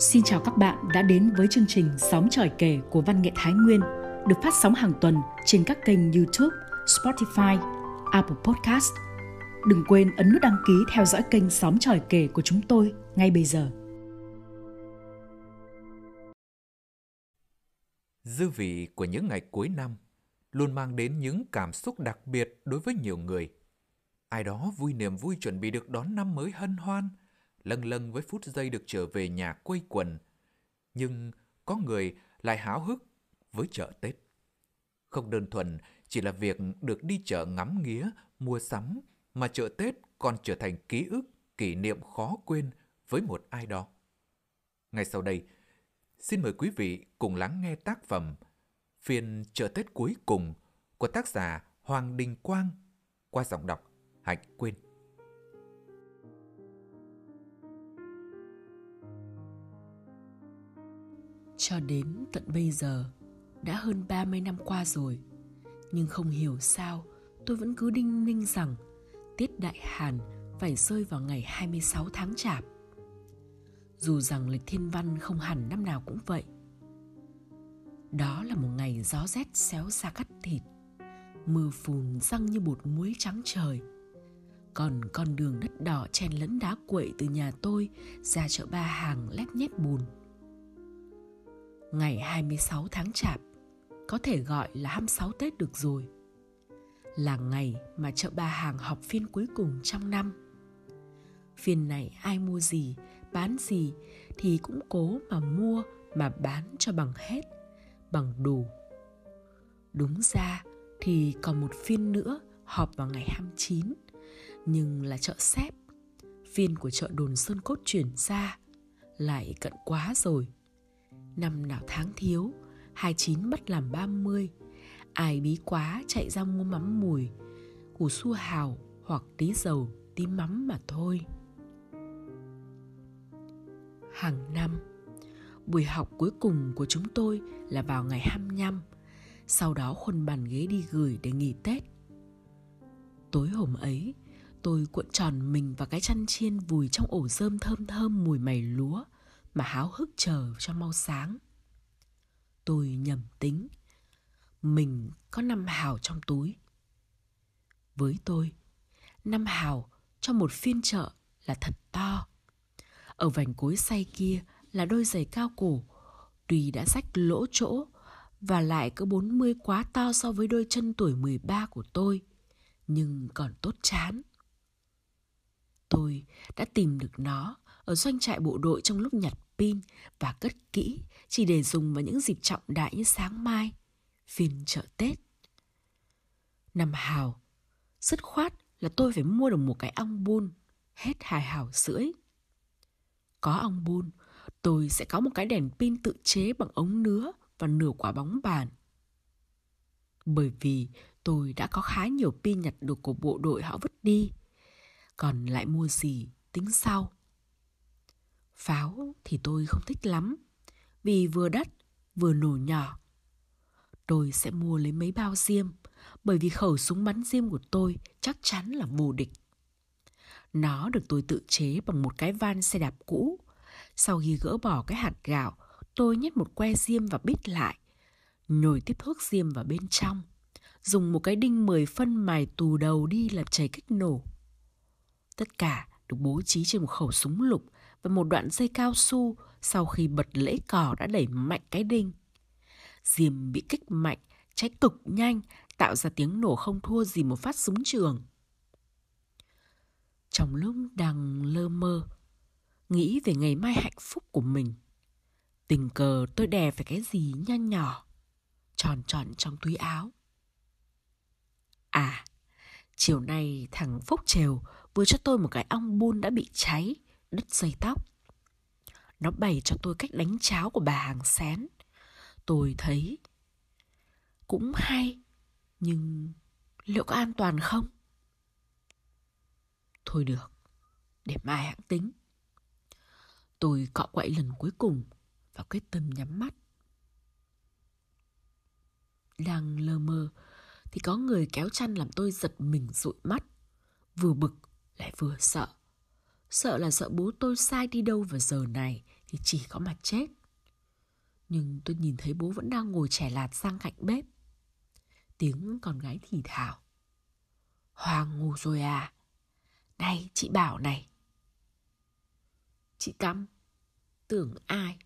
Xin chào các bạn đã đến với chương trình Sóng tròi kể của Văn nghệ Thái Nguyên được phát sóng hàng tuần trên các kênh YouTube, Spotify, Apple Podcast. Đừng quên ấn nút đăng ký theo dõi kênh Sóng tròi kể của chúng tôi ngay bây giờ. Dư vị của những ngày cuối năm luôn mang đến những cảm xúc đặc biệt đối với nhiều người. Ai đó vui niềm vui chuẩn bị được đón năm mới hân hoan – lâng lâng với phút giây được trở về nhà quây quần. Nhưng có người lại háo hức với chợ Tết. Không đơn thuần chỉ là việc được đi chợ ngắm nghía, mua sắm, mà chợ Tết còn trở thành ký ức, kỷ niệm khó quên với một ai đó. Ngay sau đây, xin mời quý vị cùng lắng nghe tác phẩm Phiên chợ Tết cuối cùng của tác giả Hoàng Đình Quang qua giọng đọc Hạnh Quyên Cho đến tận bây giờ, đã hơn 30 năm qua rồi, nhưng không hiểu sao tôi vẫn cứ đinh ninh rằng Tiết Đại Hàn phải rơi vào ngày 26 tháng Chạp. Dù rằng lịch thiên văn không hẳn năm nào cũng vậy. Đó là một ngày gió rét xéo xa cắt thịt, mưa phùn răng như bột muối trắng trời. Còn con đường đất đỏ chen lẫn đá quậy từ nhà tôi ra chợ ba hàng lép nhép bùn ngày 26 tháng Chạp, có thể gọi là 26 Tết được rồi. Là ngày mà chợ ba hàng họp phiên cuối cùng trong năm. Phiên này ai mua gì, bán gì thì cũng cố mà mua mà bán cho bằng hết, bằng đủ. Đúng ra thì còn một phiên nữa họp vào ngày 29, nhưng là chợ xếp. Phiên của chợ đồn Sơn Cốt chuyển ra, lại cận quá rồi năm nào tháng thiếu, 29 bắt làm 30. Ai bí quá chạy ra mua mắm mùi, củ su hào hoặc tí dầu, tí mắm mà thôi. Hàng năm, buổi học cuối cùng của chúng tôi là vào ngày 25, sau đó khuân bàn ghế đi gửi để nghỉ Tết. Tối hôm ấy, tôi cuộn tròn mình vào cái chăn chiên vùi trong ổ rơm thơm thơm mùi mày lúa – mà háo hức chờ cho mau sáng. Tôi nhầm tính, mình có năm hào trong túi. Với tôi, năm hào cho một phiên chợ là thật to. Ở vành cối say kia là đôi giày cao cổ, tuy đã rách lỗ chỗ và lại cứ 40 quá to so với đôi chân tuổi 13 của tôi, nhưng còn tốt chán. Tôi đã tìm được nó ở doanh trại bộ đội trong lúc nhặt pin và cất kỹ chỉ để dùng vào những dịp trọng đại như sáng mai, phiên chợ Tết. Năm hào, dứt khoát là tôi phải mua được một cái ong bun, hết hai hào rưỡi. Có ong bun, tôi sẽ có một cái đèn pin tự chế bằng ống nứa và nửa quả bóng bàn. Bởi vì tôi đã có khá nhiều pin nhặt được của bộ đội họ vứt đi. Còn lại mua gì tính sau. Pháo thì tôi không thích lắm, vì vừa đắt vừa nổ nhỏ. Tôi sẽ mua lấy mấy bao diêm, bởi vì khẩu súng bắn diêm của tôi chắc chắn là vô địch. Nó được tôi tự chế bằng một cái van xe đạp cũ. Sau khi gỡ bỏ cái hạt gạo, tôi nhét một que diêm và bít lại. Nhồi tiếp thuốc diêm vào bên trong. Dùng một cái đinh 10 phân mài tù đầu đi là chảy kích nổ. Tất cả được bố trí trên một khẩu súng lục và một đoạn dây cao su sau khi bật lễ cò đã đẩy mạnh cái đinh. Diềm bị kích mạnh, cháy cực nhanh, tạo ra tiếng nổ không thua gì một phát súng trường. Trong lúc đang lơ mơ, nghĩ về ngày mai hạnh phúc của mình, tình cờ tôi đè phải cái gì nho nhỏ, tròn tròn trong túi áo. À, chiều nay thằng Phúc Trèo vừa cho tôi một cái ong bun đã bị cháy đứt dây tóc. Nó bày cho tôi cách đánh cháo của bà hàng xén. Tôi thấy cũng hay, nhưng liệu có an toàn không? Thôi được, để mai hãng tính. Tôi cọ quậy lần cuối cùng và quyết tâm nhắm mắt. Đang lơ mơ thì có người kéo chăn làm tôi giật mình dụi mắt, vừa bực lại vừa sợ. Sợ là sợ bố tôi sai đi đâu vào giờ này thì chỉ có mà chết. Nhưng tôi nhìn thấy bố vẫn đang ngồi trẻ lạt sang cạnh bếp. Tiếng con gái thì thào. Hoàng ngủ rồi à? Này, chị bảo này. Chị cắm. tưởng ai?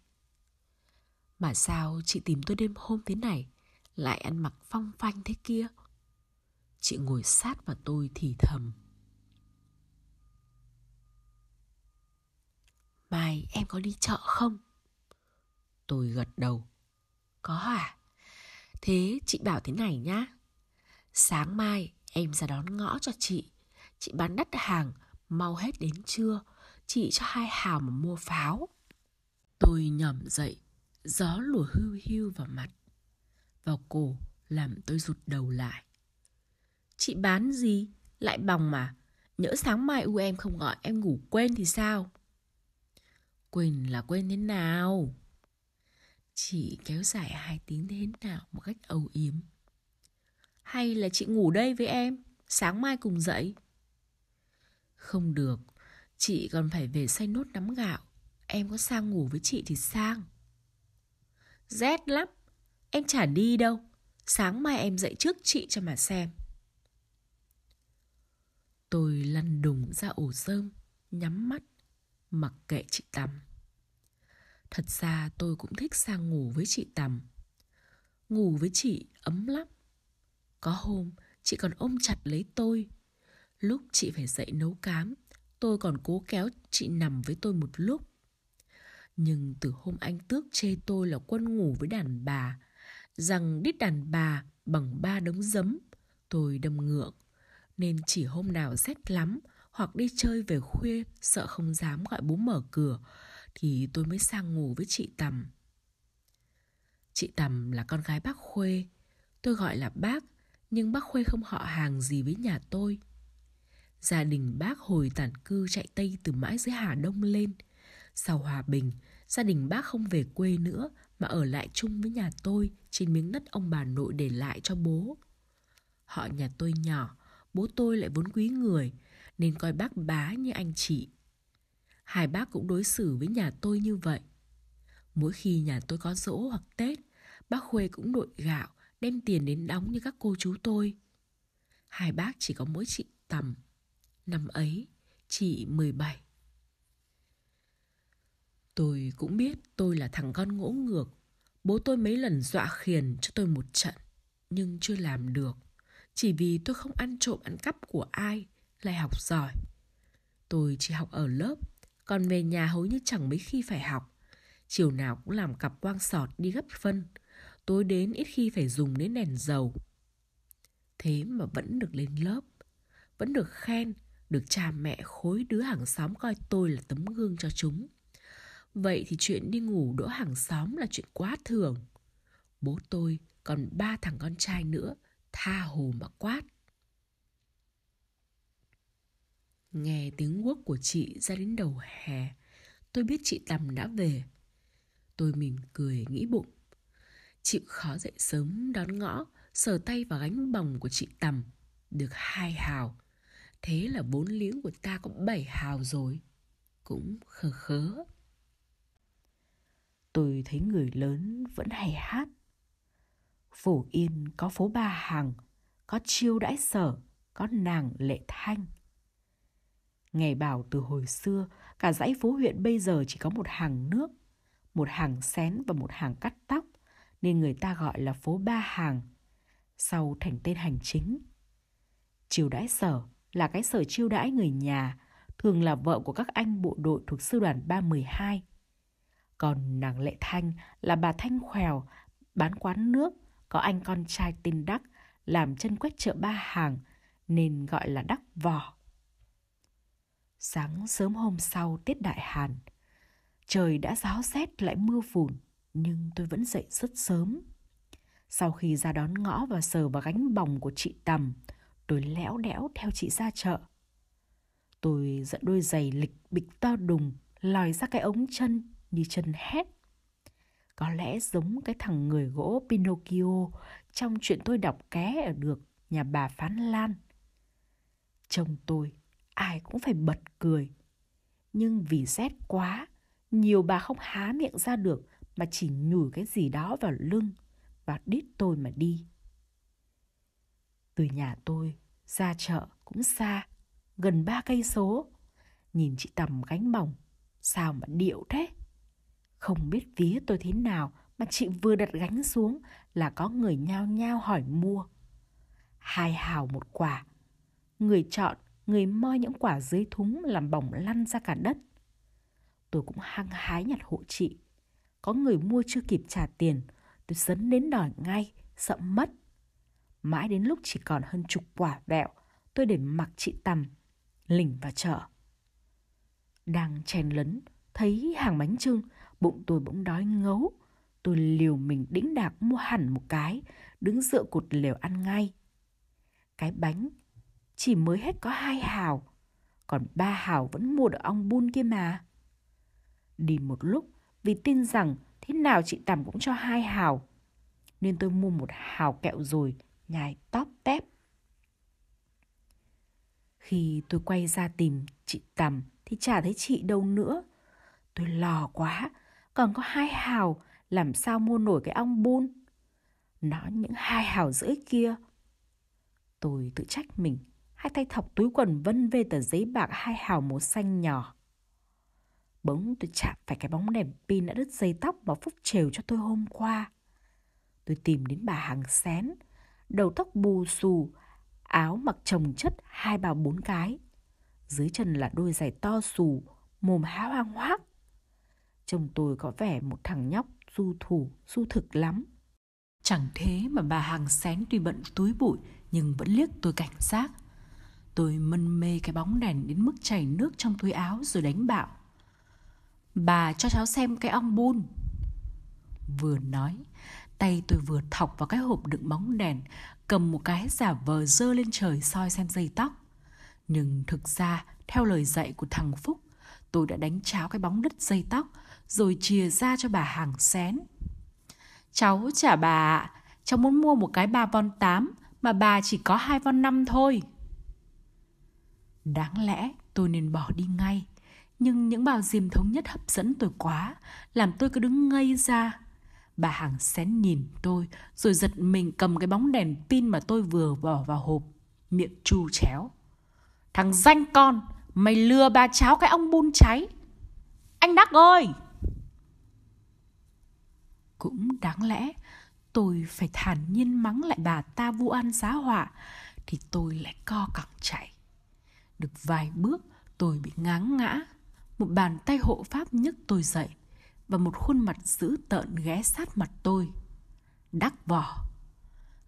Mà sao chị tìm tôi đêm hôm thế này lại ăn mặc phong phanh thế kia? Chị ngồi sát vào tôi thì thầm. Mai em có đi chợ không? Tôi gật đầu. Có à? Thế chị bảo thế này nhá. Sáng mai em ra đón ngõ cho chị. Chị bán đắt hàng, mau hết đến trưa. Chị cho hai hào mà mua pháo. Tôi nhỏm dậy, gió lùa hưu hưu vào mặt. Vào cổ làm tôi rụt đầu lại. Chị bán gì? Lại bòng mà. Nhỡ sáng mai u em không gọi em ngủ quên thì sao? Quỳnh là quên thế nào? Chị kéo dài hai tiếng thế nào một cách âu yếm. Hay là chị ngủ đây với em, sáng mai cùng dậy? Không được, chị còn phải về xay nốt nắm gạo. Em có sang ngủ với chị thì sang. Rét lắm, em chả đi đâu. Sáng mai em dậy trước chị cho mà xem. Tôi lăn đùng ra ổ sơm, nhắm mắt, mặc kệ chị Tầm. Thật ra tôi cũng thích sang ngủ với chị Tầm. Ngủ với chị ấm lắm. Có hôm chị còn ôm chặt lấy tôi. Lúc chị phải dậy nấu cám, tôi còn cố kéo chị nằm với tôi một lúc. Nhưng từ hôm anh tước chê tôi là quân ngủ với đàn bà, rằng đít đàn bà bằng ba đống giấm, tôi đâm ngượng. Nên chỉ hôm nào rét lắm hoặc đi chơi về khuya sợ không dám gọi bố mở cửa thì tôi mới sang ngủ với chị Tầm. Chị Tầm là con gái bác Khuê. Tôi gọi là bác, nhưng bác Khuê không họ hàng gì với nhà tôi. Gia đình bác hồi tản cư chạy Tây từ mãi dưới Hà Đông lên. Sau hòa bình, gia đình bác không về quê nữa mà ở lại chung với nhà tôi trên miếng đất ông bà nội để lại cho bố. Họ nhà tôi nhỏ, bố tôi lại vốn quý người nên coi bác bá như anh chị hai bác cũng đối xử với nhà tôi như vậy. Mỗi khi nhà tôi có dỗ hoặc Tết, bác Khuê cũng đội gạo, đem tiền đến đóng như các cô chú tôi. Hai bác chỉ có mỗi chị Tầm. Năm ấy, chị 17. Tôi cũng biết tôi là thằng con ngỗ ngược. Bố tôi mấy lần dọa khiền cho tôi một trận, nhưng chưa làm được. Chỉ vì tôi không ăn trộm ăn cắp của ai, lại học giỏi. Tôi chỉ học ở lớp còn về nhà hầu như chẳng mấy khi phải học. Chiều nào cũng làm cặp quang sọt đi gấp phân. Tối đến ít khi phải dùng đến đèn dầu. Thế mà vẫn được lên lớp. Vẫn được khen, được cha mẹ khối đứa hàng xóm coi tôi là tấm gương cho chúng. Vậy thì chuyện đi ngủ đỗ hàng xóm là chuyện quá thường. Bố tôi còn ba thằng con trai nữa, tha hồ mà quát. Nghe tiếng quốc của chị ra đến đầu hè, tôi biết chị Tầm đã về. Tôi mỉm cười nghĩ bụng. Chịu khó dậy sớm đón ngõ, sờ tay vào gánh bồng của chị Tầm. Được hai hào. Thế là bốn liếng của ta có bảy hào rồi. Cũng khờ khớ. Tôi thấy người lớn vẫn hay hát. Phổ Yên có phố Ba Hàng, có chiêu đãi sở, có nàng lệ thanh – Nghe bảo từ hồi xưa, cả dãy phố huyện bây giờ chỉ có một hàng nước, một hàng xén và một hàng cắt tóc, nên người ta gọi là phố Ba Hàng, sau thành tên hành chính. Chiêu đãi sở là cái sở chiêu đãi người nhà, thường là vợ của các anh bộ đội thuộc sư đoàn 312. Còn nàng Lệ Thanh là bà Thanh khèo, bán quán nước, có anh con trai tên Đắc, làm chân quét chợ Ba Hàng, nên gọi là Đắc Vỏ. Sáng sớm hôm sau Tết Đại Hàn, trời đã giáo rét lại mưa phùn, nhưng tôi vẫn dậy rất sớm. Sau khi ra đón ngõ và sờ vào gánh bồng của chị Tầm, tôi lẽo đẽo theo chị ra chợ. Tôi dẫn đôi giày lịch bịch to đùng, lòi ra cái ống chân như chân hét. Có lẽ giống cái thằng người gỗ Pinocchio trong chuyện tôi đọc ké ở được nhà bà Phán Lan. Chồng tôi ai cũng phải bật cười. Nhưng vì rét quá Nhiều bà không há miệng ra được mà chỉ nhủi cái gì đó vào lưng và đít tôi mà đi. Từ nhà tôi ra chợ cũng xa, gần ba cây số. Nhìn chị Tầm gánh bỏng, sao mà điệu thế? Không biết vía tôi thế nào mà chị vừa đặt gánh xuống là có người nhao nhao hỏi mua. Hai hào một quả. Người chọn, người moi những quả dưới thúng làm bỏng lăn ra cả đất. Tôi cũng hăng hái nhặt hộ chị. Có người mua chưa kịp trả tiền, tôi dấn đến đòi ngay, sợ mất. Mãi đến lúc chỉ còn hơn chục quả vẹo, tôi để mặc chị Tầm, lỉnh vào chợ. Đang chen lấn, thấy hàng bánh trưng, bụng tôi bỗng đói ngấu. Tôi liều mình đĩnh đạc mua hẳn một cái, đứng dựa cột lều ăn ngay. Cái bánh chỉ mới hết có hai hào, còn ba hào vẫn mua được ong bun kia mà. Đi một lúc vì tin rằng thế nào chị Tầm cũng cho hai hào, nên tôi mua một hào kẹo rồi nhai tóp tép. Khi tôi quay ra tìm chị Tầm thì chả thấy chị đâu nữa. Tôi lò quá, còn có hai hào, làm sao mua nổi cái ong bun. Nó những hai hào rưỡi kia. Tôi tự trách mình, hai tay thọc túi quần vân về tờ giấy bạc hai hào màu xanh nhỏ. Bỗng tôi chạm phải cái bóng đèn pin đã đứt dây tóc mà Phúc trều cho tôi hôm qua. Tôi tìm đến bà hàng xén, đầu tóc bù xù, áo mặc chồng chất hai bào bốn cái. Dưới chân là đôi giày to xù, mồm há hoang hoác. Chồng tôi có vẻ một thằng nhóc du thủ, du thực lắm. Chẳng thế mà bà hàng xén tuy bận túi bụi nhưng vẫn liếc tôi cảnh giác. Tôi mân mê cái bóng đèn đến mức chảy nước trong túi áo rồi đánh bạo. Bà cho cháu xem cái ong bun. Vừa nói, tay tôi vừa thọc vào cái hộp đựng bóng đèn, cầm một cái giả vờ dơ lên trời soi xem dây tóc. Nhưng thực ra, theo lời dạy của thằng Phúc, tôi đã đánh cháo cái bóng đứt dây tóc, rồi chia ra cho bà hàng xén. Cháu trả bà ạ, cháu muốn mua một cái ba von 8 mà bà chỉ có hai von 5 thôi. Đáng lẽ tôi nên bỏ đi ngay, nhưng những bao diêm thống nhất hấp dẫn tôi quá, làm tôi cứ đứng ngây ra. Bà hàng xén nhìn tôi, rồi giật mình cầm cái bóng đèn pin mà tôi vừa bỏ vào hộp, miệng chu chéo. Thằng danh con, mày lừa bà cháu cái ông bun cháy. Anh Đắc ơi! Cũng đáng lẽ tôi phải thản nhiên mắng lại bà ta vu an giá họa thì tôi lại co cẳng chạy. Được vài bước tôi bị ngáng ngã, một bàn tay hộ pháp nhấc tôi dậy và một khuôn mặt dữ tợn ghé sát mặt tôi. Đắc vỏ.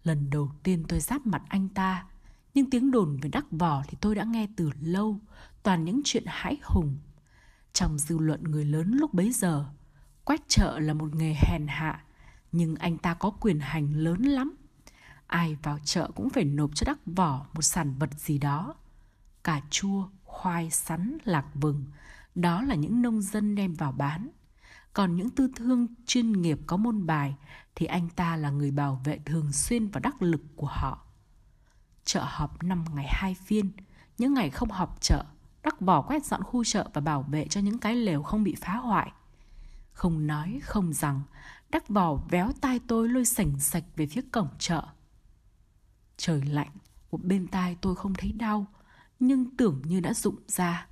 Lần đầu tiên tôi giáp mặt anh ta, nhưng tiếng đồn về đắc vỏ thì tôi đã nghe từ lâu, toàn những chuyện hãi hùng. Trong dư luận người lớn lúc bấy giờ, quét chợ là một nghề hèn hạ, nhưng anh ta có quyền hành lớn lắm. Ai vào chợ cũng phải nộp cho đắc vỏ một sản vật gì đó. Cà chua, khoai, sắn, lạc vừng, đó là những nông dân đem vào bán. Còn những tư thương chuyên nghiệp có môn bài thì anh ta là người bảo vệ thường xuyên và đắc lực của họ. Chợ họp năm ngày hai phiên, những ngày không họp chợ, đắc vỏ quét dọn khu chợ và bảo vệ cho những cái lều không bị phá hoại. Không nói, không rằng, đắc vỏ véo tai tôi lôi sảnh sạch về phía cổng chợ. Trời lạnh, một bên tai tôi không thấy đau, nhưng tưởng như đã rụng ra.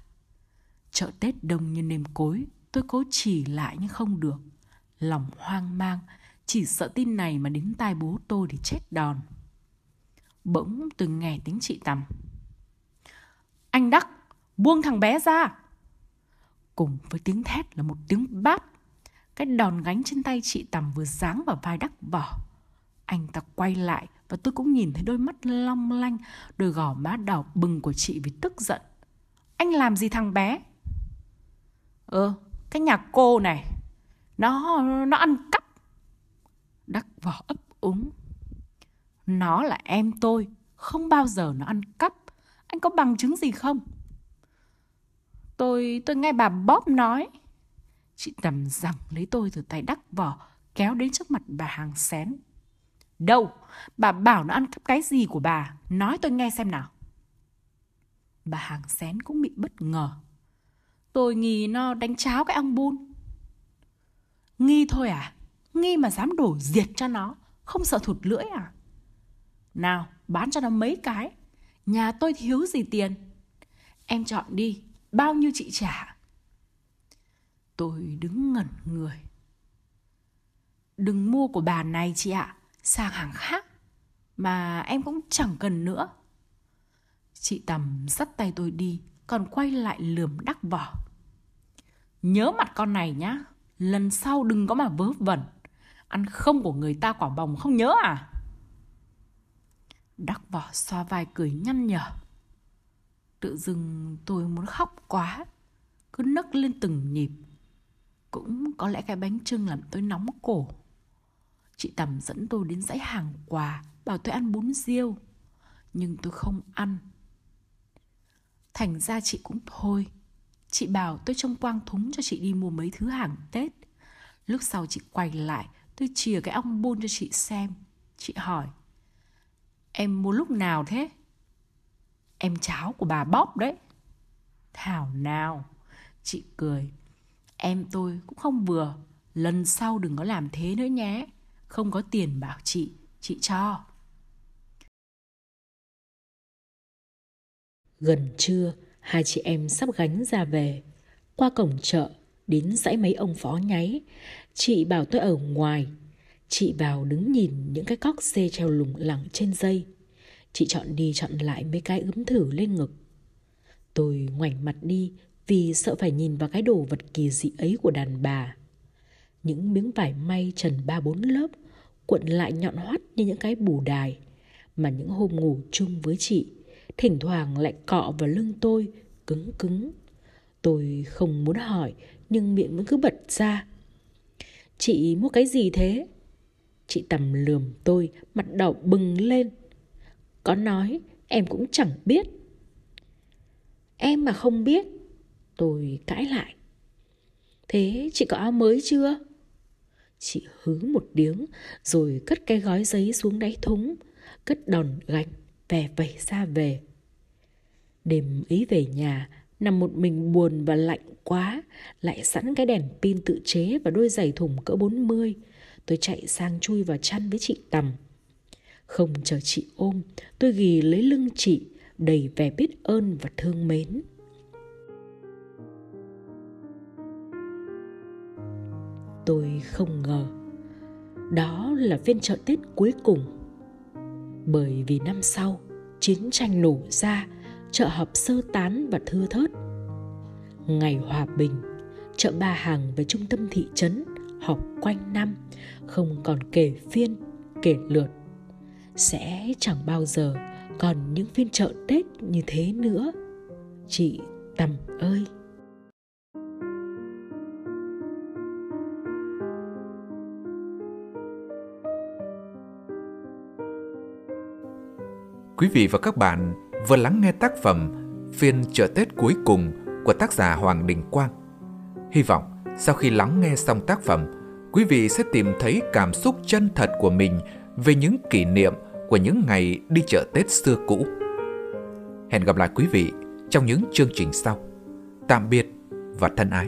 Chợ Tết đông như nêm cối, tôi cố chỉ lại nhưng không được. Lòng hoang mang, chỉ sợ tin này mà đến tai bố tôi thì chết đòn. Bỗng tôi nghe tiếng chị Tầm. Anh Đắc, buông thằng bé ra. Cùng với tiếng thét là một tiếng bát. Cái đòn gánh trên tay chị Tầm vừa giáng vào vai Đắc vỏ. Anh ta quay lại và tôi cũng nhìn thấy đôi mắt long lanh, đôi gò má đỏ bừng của chị vì tức giận. Anh làm gì thằng bé? Ơ, cái nhà cô này, nó nó ăn cắp. Đắc vỏ ấp úng. Nó là em tôi, không bao giờ nó ăn cắp. Anh có bằng chứng gì không? Tôi tôi nghe bà bóp nói. Chị tầm rằng lấy tôi từ tay đắc vỏ, kéo đến trước mặt bà hàng xén. Đâu? Bà bảo nó ăn cắp cái gì của bà? Nói tôi nghe xem nào. Bà hàng xén cũng bị bất ngờ. Tôi nghi nó đánh cháo cái ong bun. Nghi thôi à? Nghi mà dám đổ diệt cho nó, không sợ thụt lưỡi à? Nào, bán cho nó mấy cái. Nhà tôi thiếu gì tiền. Em chọn đi, bao nhiêu chị trả? Tôi đứng ngẩn người. Đừng mua của bà này chị ạ, sang hàng khác. Mà em cũng chẳng cần nữa. Chị Tầm dắt tay tôi đi, còn quay lại lườm đắc vỏ. Nhớ mặt con này nhá, lần sau đừng có mà vớ vẩn. Ăn không của người ta quả bồng không nhớ à? Đắc vỏ xoa vai cười nhăn nhở. Tự dưng tôi muốn khóc quá, cứ nấc lên từng nhịp. Cũng có lẽ cái bánh trưng làm tôi nóng cổ. Chị Tầm dẫn tôi đến dãy hàng quà, bảo tôi ăn bún riêu. Nhưng tôi không ăn. Thành ra chị cũng thôi. Chị bảo tôi trông quang thúng cho chị đi mua mấy thứ hàng Tết. Lúc sau chị quay lại, tôi chìa cái ong bôn cho chị xem. Chị hỏi, em mua lúc nào thế? Em cháo của bà bóp đấy. Thảo nào, chị cười. Em tôi cũng không vừa, lần sau đừng có làm thế nữa nhé. Không có tiền bảo chị, chị cho. Gần trưa, hai chị em sắp gánh ra về. Qua cổng chợ, đến dãy mấy ông phó nháy. Chị bảo tôi ở ngoài. Chị vào đứng nhìn những cái cóc xê treo lủng lẳng trên dây. Chị chọn đi chọn lại mấy cái ướm thử lên ngực. Tôi ngoảnh mặt đi vì sợ phải nhìn vào cái đồ vật kỳ dị ấy của đàn bà. Những miếng vải may trần ba bốn lớp cuộn lại nhọn hoắt như những cái bù đài, mà những hôm ngủ chung với chị, thỉnh thoảng lại cọ vào lưng tôi, cứng cứng. Tôi không muốn hỏi, nhưng miệng vẫn cứ bật ra. Chị mua cái gì thế? Chị tầm lườm tôi, mặt đỏ bừng lên. Có nói, em cũng chẳng biết. Em mà không biết? Tôi cãi lại. Thế chị có áo mới chưa? Chị hứ một tiếng, rồi cất cái gói giấy xuống đáy thúng, cất đòn gạch, vẻ vẩy ra về. Đêm ấy về nhà, nằm một mình buồn và lạnh quá, lại sẵn cái đèn pin tự chế và đôi giày thùng cỡ 40 tôi chạy sang chui vào chăn với chị tầm không chờ chị ôm, tôi ghì lấy lưng chị, đầy vẻ biết ơn và thương mến. Tôi không ngờ. Đó là phiên chợ tết cuối cùng. Bởi vì năm sau, chiến tranh nổ ra, chợ họp sơ tán và thưa thớt. Ngày hòa bình, chợ ba hàng với trung tâm thị trấn họp quanh năm, không còn kể phiên, kể lượt. Sẽ chẳng bao giờ còn những phiên chợ tết như thế nữa. Chị tầm ơi! Quý vị và các bạn vừa lắng nghe tác phẩm Phiên chợ Tết cuối cùng của tác giả Hoàng Đình Quang. Hy vọng sau khi lắng nghe xong tác phẩm, quý vị sẽ tìm thấy cảm xúc chân thật của mình về những kỷ niệm của những ngày đi chợ Tết xưa cũ. Hẹn gặp lại quý vị trong những chương trình sau. Tạm biệt và thân ái.